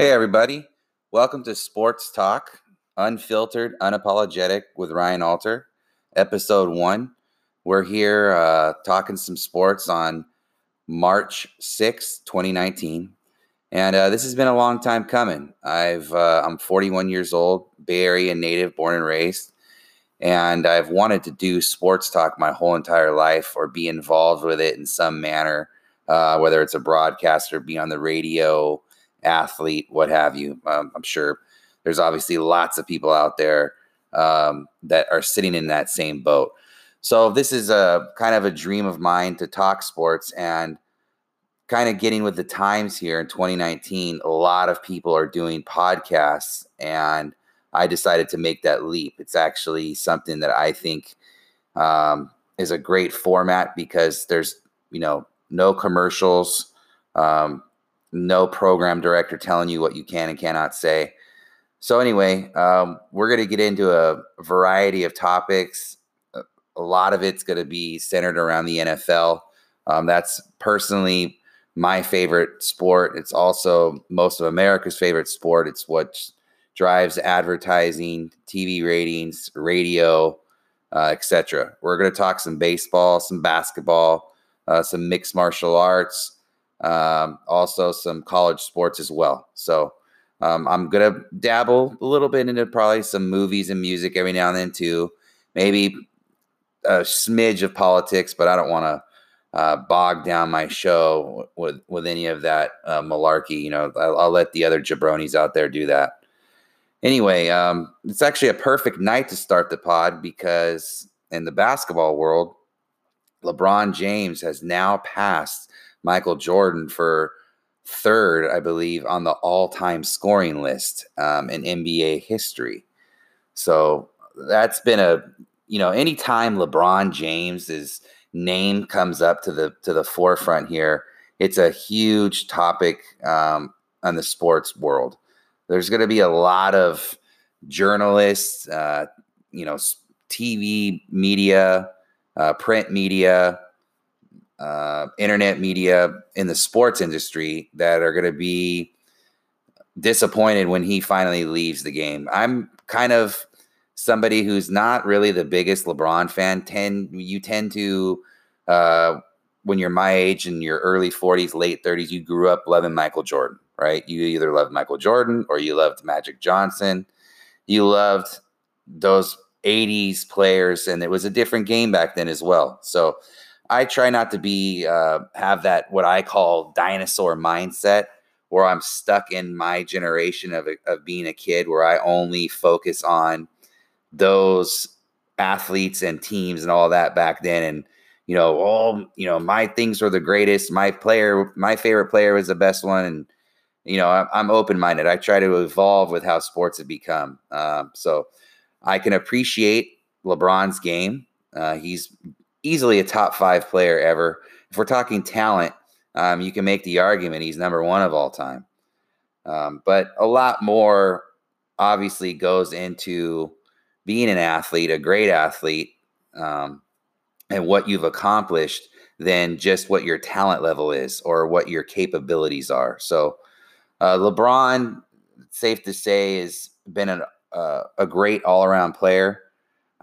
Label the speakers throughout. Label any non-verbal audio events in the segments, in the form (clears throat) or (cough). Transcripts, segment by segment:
Speaker 1: Hey, everybody. Welcome to Sports Talk, unfiltered, unapologetic with Ryan Alter, episode one. We're here uh, talking some sports on March 6, 2019. And uh, this has been a long time coming. I've uh, I'm 41 years old, Bay Area native, born and raised, and I've wanted to do sports talk my whole entire life or be involved with it in some manner, uh, whether it's a broadcaster, be on the radio, athlete, what have you. Um, I'm sure there's obviously lots of people out there um, that are sitting in that same boat. So this is a kind of a dream of mine to talk sports and kind of getting with the times here in 2019. A lot of people are doing podcasts, and I decided to make that leap. It's actually something that I think um, is a great format because there's you know no commercials. Um, no program director telling you what you can and cannot say. So, anyway, um, we're going to get into a variety of topics. A lot of it's going to be centered around the NFL. Um, that's personally my favorite sport. It's also most of America's favorite sport. It's what drives advertising, TV ratings, radio, uh, etc. We're going to talk some baseball, some basketball, uh, some mixed martial arts um, also some college sports as well. So um, I'm gonna dabble a little bit into probably some movies and music every now and then too. Maybe a smidge of politics, but I don't want to uh, bog down my show with with any of that uh, malarkey. You know, I'll, I'll, let the other jabronis out there do that. Anyway, um, it's actually a perfect night to start the pod because in the basketball world, LeBron James has now passed Michael Jordan for third, I believe, on the all-time scoring list um, in NBA history. So that's been a you know anytime LeBron James's name comes up to the to the forefront here, it's a huge topic um, on the sports world. There's going to be a lot of journalists, uh, you know, TV media, uh, print media, uh, internet media in the sports industry that are going to be disappointed when he finally leaves the game. I'm kind of somebody who's not really the biggest LeBron fan. Tend you tend to uh, when you're my age in your early 40s, late 30s, you grew up loving Michael Jordan, right? You either loved Michael Jordan or you loved Magic Johnson. You loved those 80s players, and it was a different game back then as well. So I try not to be uh, have that what I call dinosaur mindset where I'm stuck in my generation of of being a kid where I only focus on those athletes and teams and all that back then. And you know all you know my things were the greatest. My player my favorite player was the best one. And you know i'm, I'm open-minded. I try to evolve with how sports have become. Um, so i can appreciate lebron's game. Uh, he's easily a top five player ever. If we're talking talent, um, you can make the argument he's number one of all time. Um, but a lot more obviously goes into being an athlete, a great athlete, um, and what you've accomplished than just what your talent level is or what your capabilities are. So, uh, LeBron, safe to say, has been an, uh, a great all around player.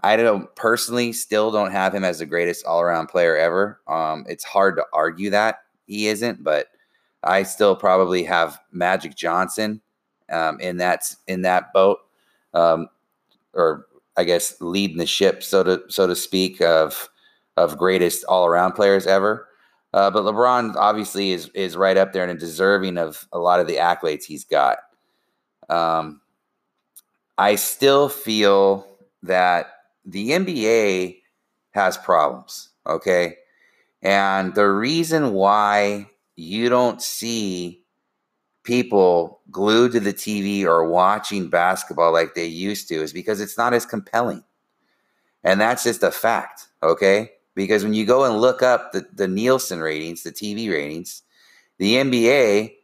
Speaker 1: I don't personally still don't have him as the greatest all around player ever. Um, it's hard to argue that he isn't, but I still probably have Magic Johnson um, in that in that boat, um, or I guess leading the ship, so to so to speak, of of greatest all around players ever. Uh, but LeBron obviously is is right up there and deserving of a lot of the accolades he's got. Um, I still feel that the NBA has problems, okay? And the reason why you don't see people glued to the TV or watching basketball like they used to is because it's not as compelling. And that's just a fact, okay? Because when you go and look up the, the Nielsen ratings, the TV ratings, the NBA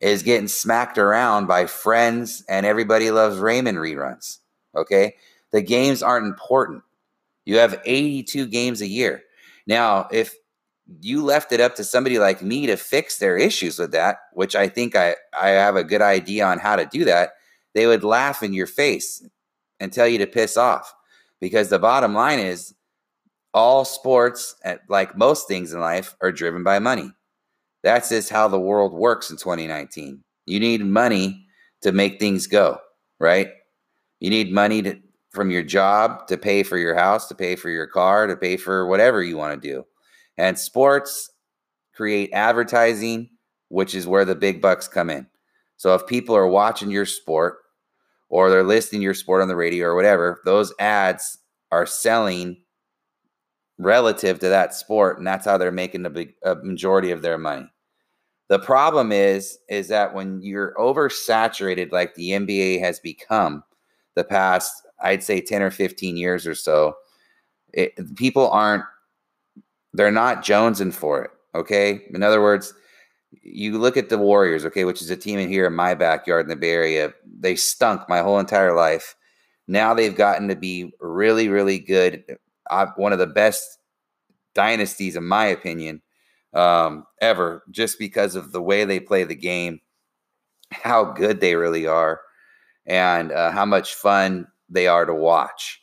Speaker 1: is getting smacked around by friends and everybody loves Raymond reruns, okay? The games aren't important. You have 82 games a year. Now, if you left it up to somebody like me to fix their issues with that, which I think I, I have a good idea on how to do that, they would laugh in your face and tell you to piss off. Because the bottom line is all sports, eh, like most things in life, are driven by money. That's just how the world works in 2019. You need money to make things go, right? You need money to, from your job to pay for your house, to pay for your car, to pay for whatever you want to do. And sports create advertising, which is where the big bucks come in. So if people are watching your sport or they're listening your sport on the radio or whatever, those ads are selling relative to that sport, and that's how they're making the big a majority of their money. The problem is is that when you're oversaturated like the NBA has become the past I'd say 10 or 15 years or so, it, people aren't they're not jonesing for it, okay? In other words, you look at the Warriors, okay, which is a team in here in my backyard in the Bay Area. They stunk my whole entire life. Now they've gotten to be really, really good. Uh, one of the best dynasties, in my opinion, um, ever, just because of the way they play the game, how good they really are, and uh, how much fun they are to watch.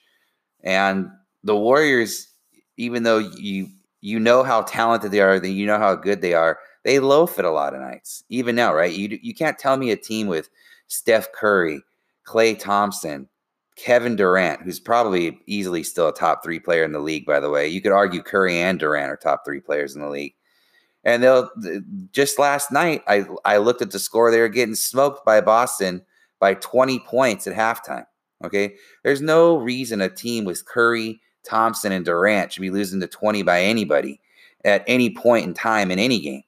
Speaker 1: And the Warriors, even though you you know how talented they are, you know how good they are. They loaf it a lot of nights, even now, right? You you can't tell me a team with Steph Curry, Klay Thompson, Kevin Durant, who's probably easily still a top three player in the league, by the way. You could argue Curry and Durant are top three players in the league. And they'll just last night, I I looked at the score. They were getting smoked by Boston by 20 points at halftime. Okay. There's no reason a team with Curry, Thompson and Durant should be losing to 20 by anybody at any point in time in any game.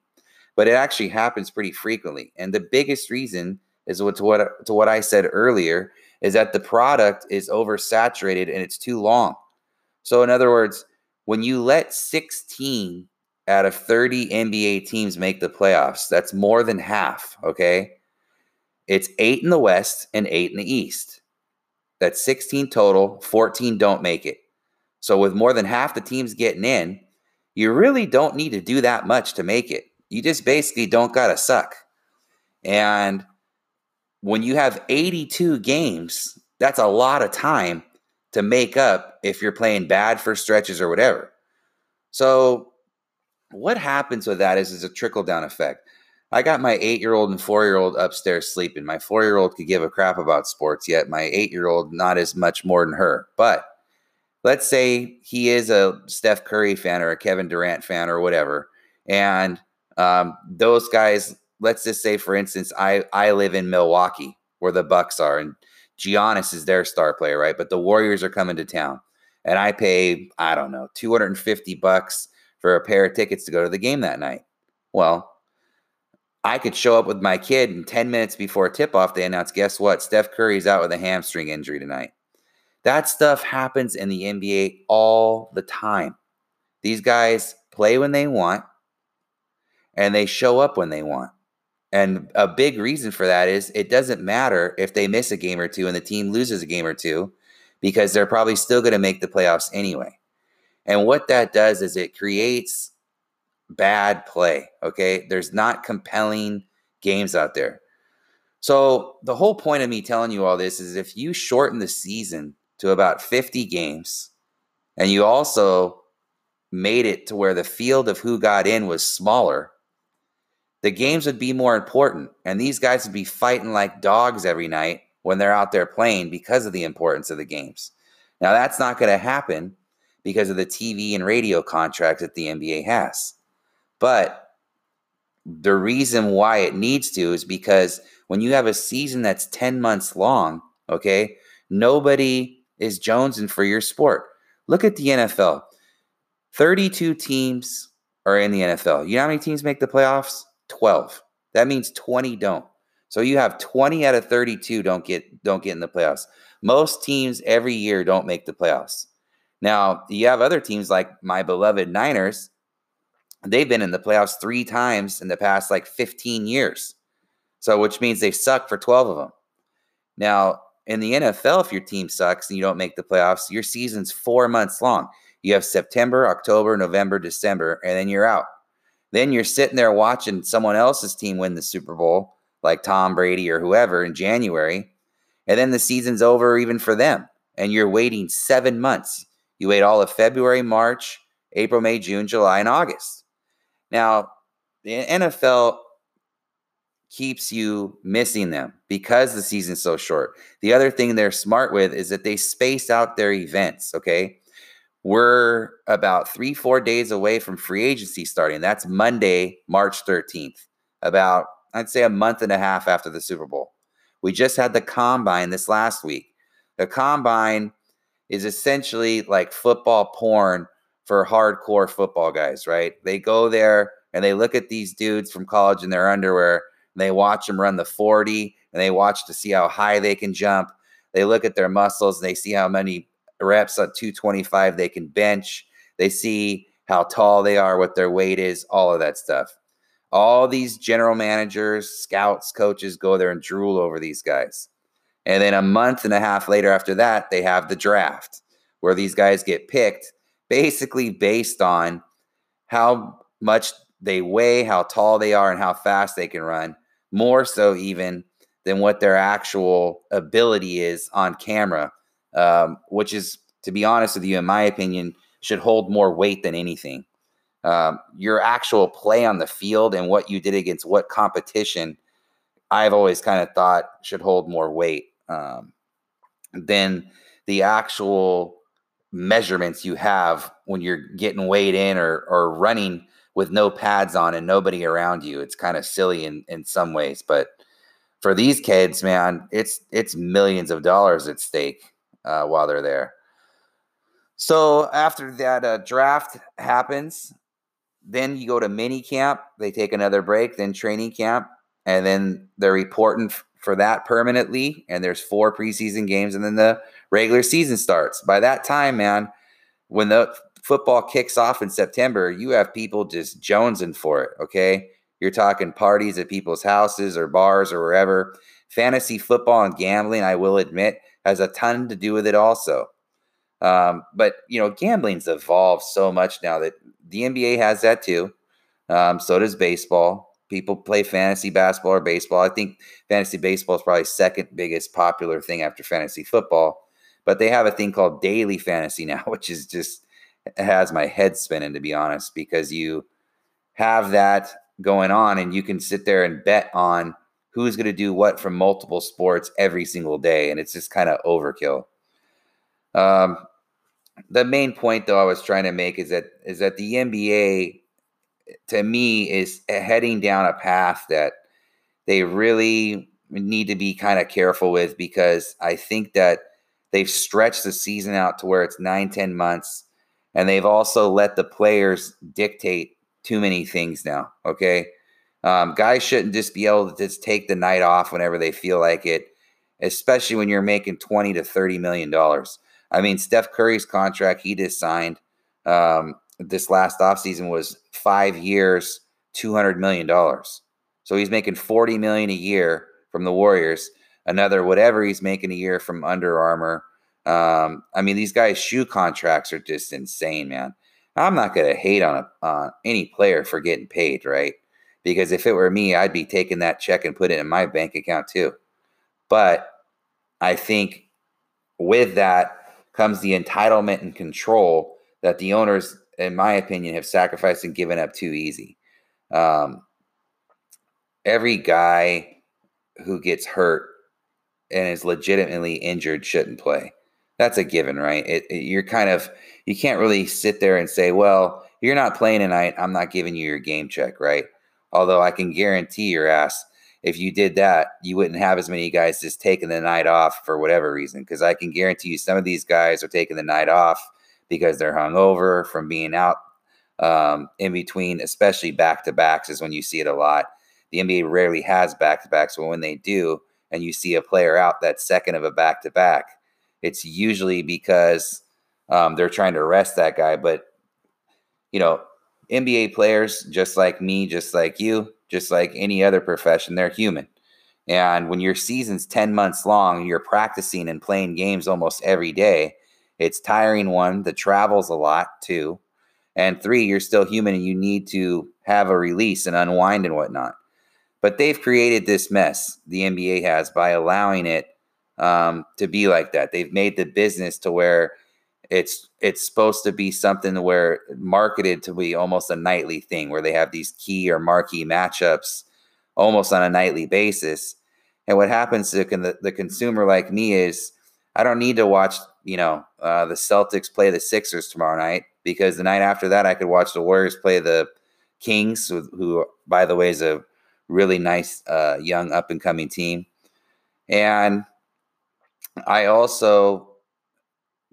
Speaker 1: But it actually happens pretty frequently. And the biggest reason is what to what to what I said earlier is that the product is oversaturated and it's too long. So in other words, when you let 16 out of 30 NBA teams make the playoffs, that's more than half, okay? It's 8 in the West and 8 in the East. That's 16 total, 14 don't make it. So, with more than half the teams getting in, you really don't need to do that much to make it. You just basically don't got to suck. And when you have 82 games, that's a lot of time to make up if you're playing bad for stretches or whatever. So, what happens with that is, is a trickle down effect. I got my eight year old and four year old upstairs sleeping. My four year old could give a crap about sports, yet my eight year old not as much more than her. But let's say he is a Steph Curry fan or a Kevin Durant fan or whatever, and um, those guys. Let's just say, for instance, I I live in Milwaukee where the Bucks are, and Giannis is their star player, right? But the Warriors are coming to town, and I pay I don't know two hundred and fifty bucks for a pair of tickets to go to the game that night. Well, I could show up with my kid, and 10 minutes before tip off, they announce, guess what? Steph Curry's out with a hamstring injury tonight. That stuff happens in the NBA all the time. These guys play when they want and they show up when they want. And a big reason for that is it doesn't matter if they miss a game or two and the team loses a game or two because they're probably still going to make the playoffs anyway. And what that does is it creates bad play. Okay. There's not compelling games out there. So, the whole point of me telling you all this is if you shorten the season to about 50 games. And you also made it to where the field of who got in was smaller. The games would be more important. And these guys would be fighting like dogs every night when they're out there playing because of the importance of the games. Now, that's not going to happen because of the TV and radio contracts that the NBA has. But the reason why it needs to is because when you have a season that's 10 months long, okay, nobody is jonesing for your sport. Look at the NFL. 32 teams are in the NFL. You know how many teams make the playoffs? 12. That means 20 don't. So you have 20 out of 32 don't get don't get in the playoffs. Most teams every year don't make the playoffs. Now, you have other teams like my beloved Niners. They've been in the playoffs 3 times in the past like 15 years. So which means they've sucked for 12 of them. Now, in the NFL, if your team sucks and you don't make the playoffs, your season's four months long. You have September, October, November, December, and then you're out. Then you're sitting there watching someone else's team win the Super Bowl, like Tom Brady or whoever, in January. And then the season's over even for them. And you're waiting seven months. You wait all of February, March, April, May, June, July, and August. Now, the NFL keeps you missing them because the season's so short. The other thing they're smart with is that they space out their events, okay? We're about three, four days away from free agency starting. That's Monday, March 13th, about, I'd say, a month and a half after the Super Bowl. We just had the combine this last week. The combine is essentially like football porn for hardcore football guys, right? They go there and they look at these dudes from college in their underwear and they watch them run the 40 and they watch to see how high they can jump. They look at their muscles and they see how many reps on 225 they can bench. They see how tall they are, what their weight is, all of that stuff. All these general managers, scouts, coaches go there and drool over these guys. And then a month and a half later after that, they have the draft where these guys get picked basically based on how much they weigh, how tall they are, and how fast they can run, more so even than what their actual ability is on camera, um, which is, to be honest with you, in my opinion, should hold more weight than anything. Um, your actual play on the field and what you did against what competition, I've always kind of thought should hold more weight um, than the actual measurements you have when you're getting weighed in or, or running with no pads on and nobody around you. It's kind of silly in, in some ways, but for these kids, man, it's it's millions of dollars at stake uh, while they're there. So after that uh, draft happens, then you go to mini camp. They take another break, then training camp, and then they're reporting for that permanently. And there's four preseason games, and then the regular season starts. By that time, man, when the football kicks off in September, you have people just jonesing for it. Okay. You're talking parties at people's houses or bars or wherever. Fantasy football and gambling, I will admit, has a ton to do with it also. Um, but, you know, gambling's evolved so much now that the NBA has that too. Um, so does baseball people play fantasy basketball or baseball. I think fantasy baseball is probably second biggest popular thing after fantasy football. But they have a thing called daily fantasy (laughs) now, which is just has my head spinning to be honest, because you have that going on and you can sit there and bet on who's going to do what from multiple sports every single day, and it's just kind of overkill. Um, the main point though I was trying to make is that is that the NBA to me is heading down a path that they really need to be kind of careful with because I think that they've stretched the season out to where it's nine, 10 months. And they've also let the players dictate too many things now. Okay. Um, guys shouldn't just be able to just take the night off whenever they feel like it, especially when you're making 20 to 30 million dollars. I mean, Steph Curry's contract he just signed. Um, this last offseason was five years, $200 million. So he's making 40 million a year from the Warriors, another whatever he's making a year from Under Armour. Um, I mean, these guys' shoe contracts are just insane, man. I'm not to hate on a, on any player for getting paid, right? Because if it were me, I'd be taking that check and put it in my bank account too. But I think with that comes the entitlement and control that the owners in my opinion, have sacrificed and given up too easy. Um, every guy who gets hurt and is legitimately injured shouldn't play. That's a given, right? It, it, you're kind of you can't really sit there and say, "Well, you're not playing tonight. I'm not giving you your game check," right? Although I can guarantee your ass, if you did that, you wouldn't have as many guys just taking the night off for whatever reason. Because I can guarantee you, some of these guys are taking the night off because they're hungover from being out um, in between, especially back to backs, is when you see it a lot. The NBA rarely has back to backs, but when they do, and you see a player out that second of a back to back, it's usually because um, they're trying to rest that guy. But, you know, NBA players, just like me, just like you, just like any other profession, they're human. And when your season's 10 months long, you're practicing and playing games almost every day It's tiring one, the travels a lot too. And three, you're still human and you need to have a release and unwind and whatnot. But they've created this mess, the NBA has, by allowing it um, to be like that. They've made the business to where it's it's supposed to be something where marketed to be almost a nightly thing where they have these key or marquee matchups almost on a nightly basis. And what happens to the, the consumer like me is I don't need to watch, you know, uh, the Celtics play the Sixers tomorrow night because the night after that I could watch the Warriors play the Kings, who, by the way, is a really nice uh, young up and coming team. And I also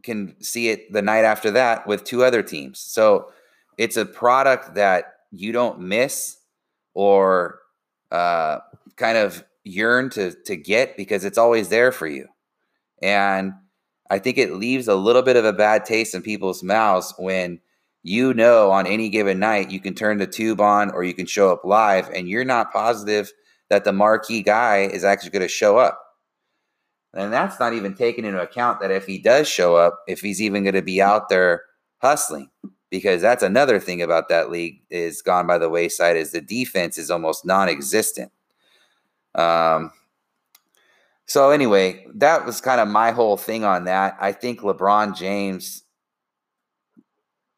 Speaker 1: can see it the night after that with two other teams. So it's a product that you don't miss or uh, kind of yearn to to get because it's always there for you. And I think it leaves a little bit of a bad taste in people's mouths when you know on any given night you can turn the tube on or you can show up live and you're not positive that the marquee guy is actually going to show up. And that's not even taking into account that if he does show up, if he's even going to be out there hustling, because that's another thing about that league is gone by the wayside is the defense is almost non-existent. Um, so anyway, that was kind of my whole thing on that. I think LeBron James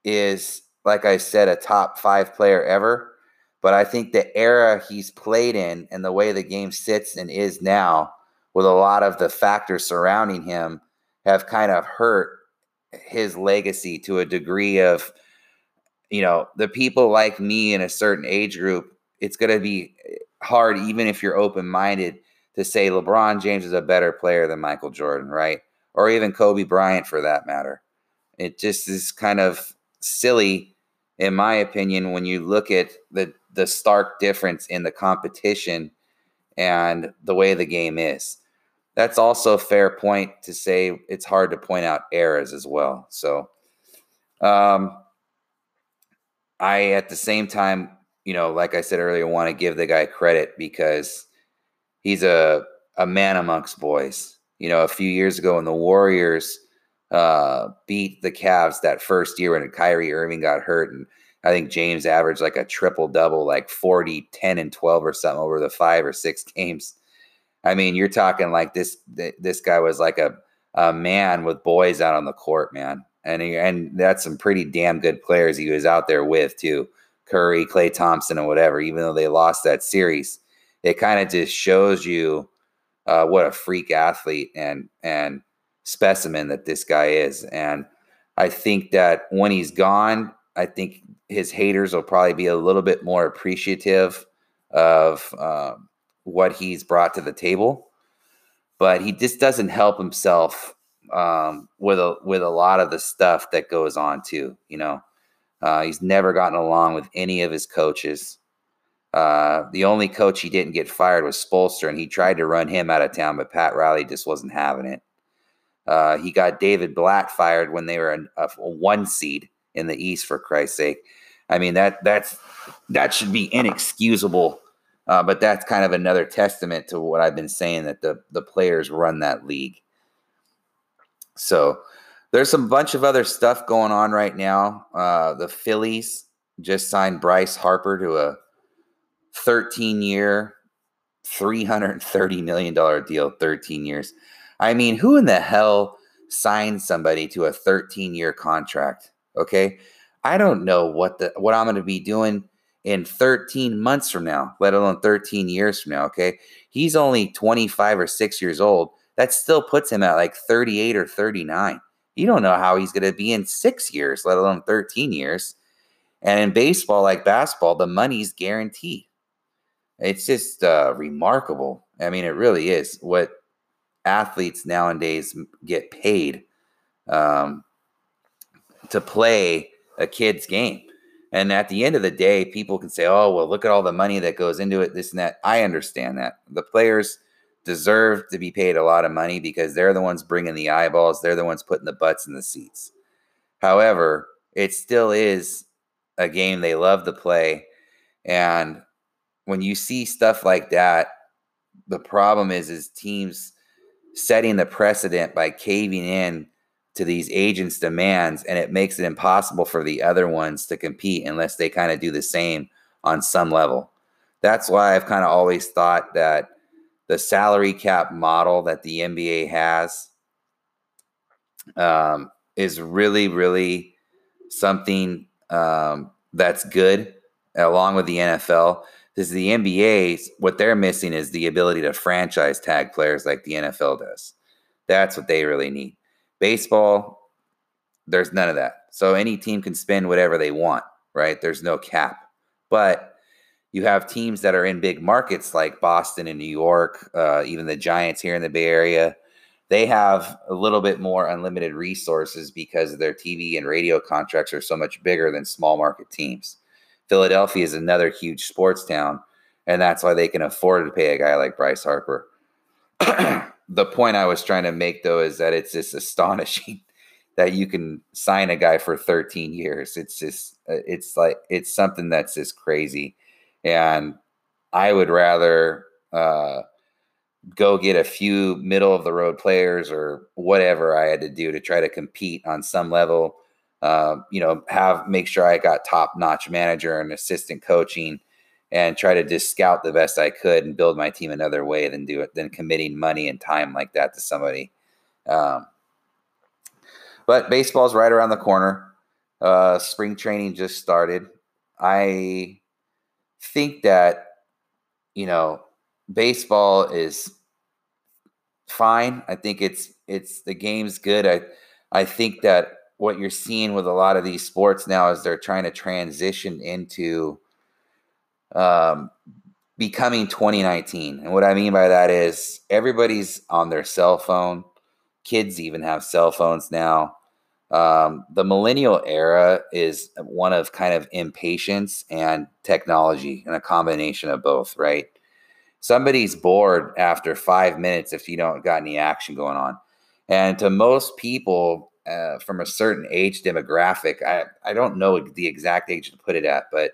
Speaker 1: is, like I said, a top five player ever. But I think the era he's played in and the way the game sits and is now with a lot of the factors surrounding him have kind of hurt his legacy to a degree of you know the people like me in a certain age group it's going to be hard even if you're open minded to say LeBron James is a better player than Michael Jordan right? Or even Kobe Bryant for that matter. It just is kind of silly in my opinion when you look at the the stark difference in the competition and the way the game is. That's also a fair point to say it's hard to point out errors as well. So, um, I at the same time, you know, like I said earlier, want to give the guy credit because he's a a man amongst boys. You know, a few years ago when the Warriors uh, beat the Cavs that first year when Kyrie Irving got hurt, and I think James averaged like a triple double, like 40, 10, and 12 or something over the five or six games. I mean, you're talking like this. This guy was like a a man with boys out on the court, man, and he, and that's some pretty damn good players he was out there with too. Curry, Klay Thompson, and whatever. Even though they lost that series, it kind of just shows you uh, what a freak athlete and and specimen that this guy is. And I think that when he's gone, I think his haters will probably be a little bit more appreciative of. Um, what he's brought to the table, but he just doesn't help himself um, with a with a lot of the stuff that goes on too. You know, uh, he's never gotten along with any of his coaches. Uh, the only coach he didn't get fired was Spoelstra, and he tried to run him out of town, but Pat Riley just wasn't having it. Uh, he got David Blatt fired when they were a, a one seed in the East, for Christ's sake. I mean that that's that should be inexcusable uh, but that's kind of another testament to what I've been saying that the the players run that league. So there's some bunch of other stuff going on right now. Uh, the Phillies just signed Bryce Harper to a 13 year, $330 million deal, 13 years. I mean, who in the hell signs somebody to a 13 year contract? Okay. I don't know what the what I'm going to be doing in 13 months from now, let alone 13 years from now. Okay. He's only 25 or six years old. That still puts him at like 38 or 39. You don't know how he's going to be in six years, let alone 13 years. And in baseball, like basketball, the money's guaranteed. It's just uh, remarkable. I mean, it really is what athletes nowadays get paid um, to play a kid's game. And at the end of the day, people can say, oh, well, look at all the money that goes into it, this and that. I understand that. The players deserve to be paid a lot of money because they're the ones bringing the eyeballs, they're the ones putting the butts in the seats. However, it still is a game they love to play. And when you see stuff like that, the problem is is teams setting the precedent by caving in to these agents' demands, and it makes it impossible for the other ones to compete unless they kind of do the same on some level. That's why I've kind of always thought that the salary cap model that the NBA has um, is really, really something um, that's good along with the NFL. Because the NBA, what they're missing is the ability to franchise tag players like the NFL does. That's what they really need. Baseball, there's none of that. So any team can spend whatever they want, right? There's no cap. But you have teams that are in big markets like Boston and New York, uh, even the Giants here in the Bay Area. They have a little bit more unlimited resources because their TV and radio contracts are so much bigger than small market teams. Philadelphia is another huge sports town, and that's why they can afford to pay a guy like Bryce Harper. (clears throat) the point I was trying to make though is that it's just astonishing (laughs) that you can sign a guy for 13 years. It's just uh, it's like it's something that's just crazy, and I would rather uh, go get a few middle of the road players or whatever I had to do to try to compete on some level uh, you know, have make sure I got top notch manager and assistant coaching, and try to just scout the best I could and build my team another way than do it than committing money and time like that to somebody. Um, but baseball's right around the corner. Uh, spring training just started. I think that you know baseball is fine. I think it's it's the game's good. I I think that what you're seeing with a lot of these sports now is they're trying to transition into um, becoming 2019. And what I mean by that is everybody's on their cell phone. Kids even have cell phones now. Um, the millennial era is one of kind of impatience and technology and a combination of both, right? Somebody's bored after five minutes if you don't got any action going on. And to most people, uh, from a certain age demographic. I, I don't know the exact age to put it at, but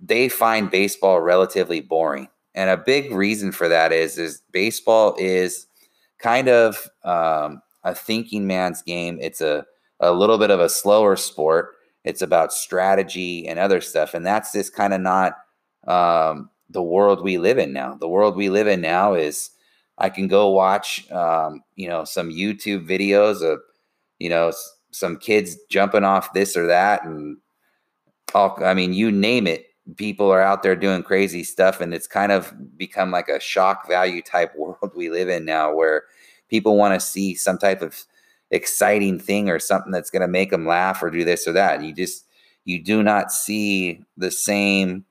Speaker 1: they find baseball relatively boring. And a big reason for that is is baseball is kind of um, a thinking man's game. It's a, a little bit of a slower sport. It's about strategy and other stuff. And that's just kind of not um, the world we live in now. The world we live in now is I can go watch, um, you know, some YouTube videos of you know, some kids jumping off this or that, and all, I mean, you name it. People are out there doing crazy stuff, and it's kind of become like a shock value type (laughs) world we live in now, where people want to see some type of exciting thing or something that's going to make them laugh or do this or that. You just you do not see the same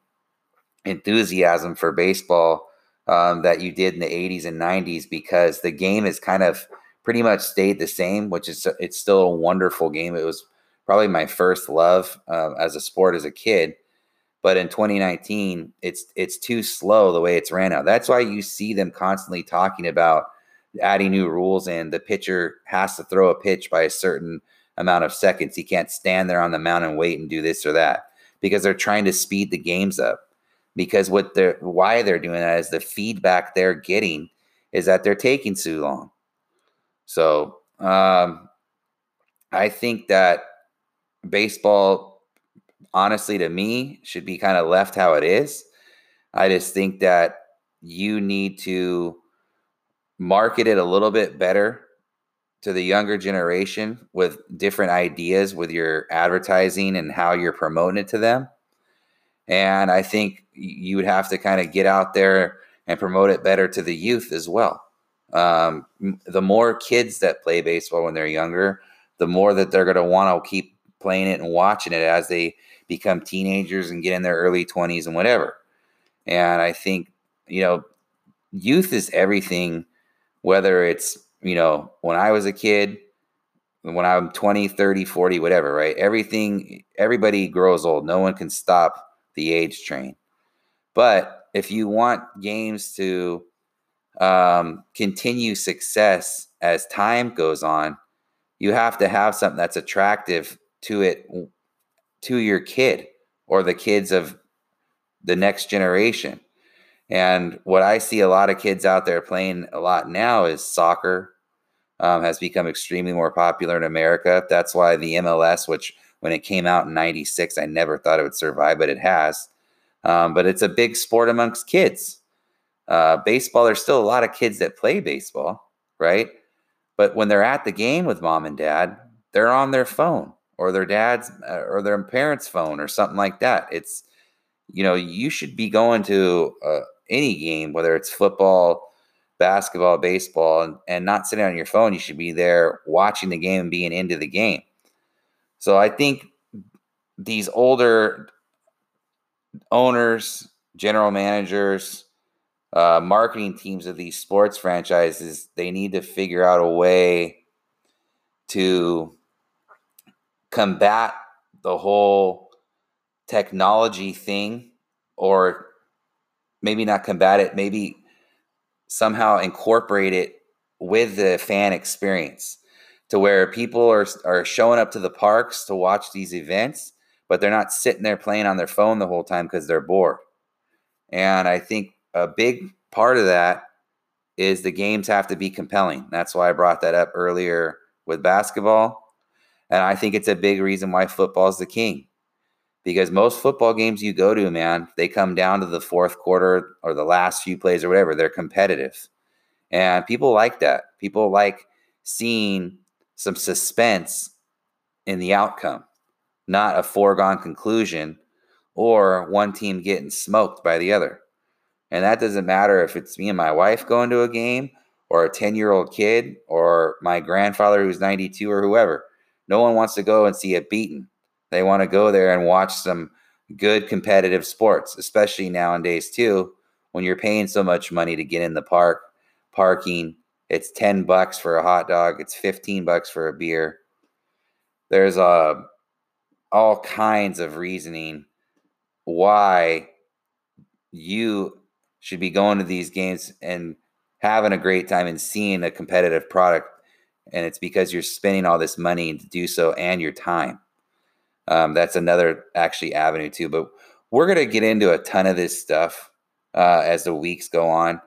Speaker 1: enthusiasm for baseball um, that you did in the 80s and 90s because the game is kind of pretty much stayed the same, which is it's still a wonderful game. It was probably my first love uh, as a sport as a kid. But in 2019, it's it's too slow the way it's ran out. That's why you see them constantly talking about adding new rules and the pitcher has to throw a pitch by a certain amount of seconds. He can't stand there on the mound and wait and do this or that because they're trying to speed the games up. Because what they're why they're doing that is the feedback they're getting is that they're taking too long. So um, I think that baseball, honestly, to me, should be kind of left how it is. I just think that you need to market it a little bit better to the younger generation with different ideas with your advertising and how you're promoting it to them. And I think you would have to kind of get out there and promote it better to the youth as well. Um, the more kids that play baseball when they're younger, the more that they're going to want to keep playing it and watching it as they become teenagers and get in their early 20s and whatever. And I think, you know, youth is everything, whether it's, you know, when I was a kid, when I'm 20, 30, 40, whatever, right? Everything, everybody grows old. No one can stop the age train. But if you want games to um, continue success as time goes on, you have to have something that's attractive to it to your kid or the kids of the next generation. And what I see a lot of kids out there playing a lot now is soccer, um, has become extremely more popular in America. That's why the MLS, which when it came out in 96, I never thought it would survive, but it has. Um, but it's a big sport amongst kids. Uh, baseball, there's still a lot of kids that play baseball, right? But when they're at the game with mom and dad, they're on their phone or their dad's uh, or their parents' phone or something like that. It's, you know, you should be going to uh, any game, whether it's football, basketball, baseball, and, and not sitting on your phone. You should be there watching the game and being into the game. So I think these older owners, general managers, uh, marketing teams of these sports franchises, they need to figure out a way to combat the whole technology thing or maybe not combat it, maybe somehow incorporate it with the fan experience to where people are, are showing up to the parks to watch these events, but they're not sitting there playing on their phone the whole time because they're bored. And I think a big part of that is the games have to be compelling. That's why I brought that up earlier with basketball. And I think it's a big reason why football is the king. Because most football games you go to, man, they come down to the fourth quarter or the last few plays or whatever. They're competitive. And people like that. People like seeing some suspense in the outcome, not a foregone conclusion or one team getting smoked by the other. And that doesn't matter if it's me and my wife going to a game or a 10 year old kid or my grandfather who's 92 or whoever. No one wants to go and see it beaten. They want to go there and watch some good competitive sports, especially nowadays, too, when you're paying so much money to get in the park, parking. It's 10 bucks for a hot dog, it's 15 bucks for a beer. There's uh, all kinds of reasoning why you should be going to these games and having a great time and seeing a competitive product and it's because you're spending all this money to do so and your time. Um, that's another actually avenue too. But we're gonna get into a ton of this stuff uh, as the weeks go on.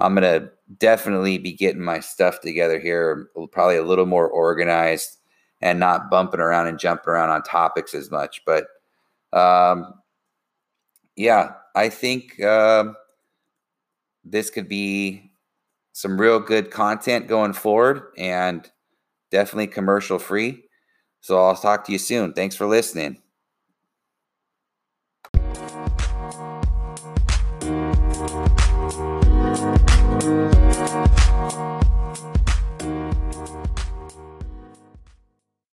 Speaker 1: I'm gonna definitely be getting my stuff together here, probably a little more organized and not bumping around and jumping around on topics as much. But um, yeah, I think uh, this could be some real good content going forward and definitely commercial free. So I'll talk to you soon. Thanks for listening.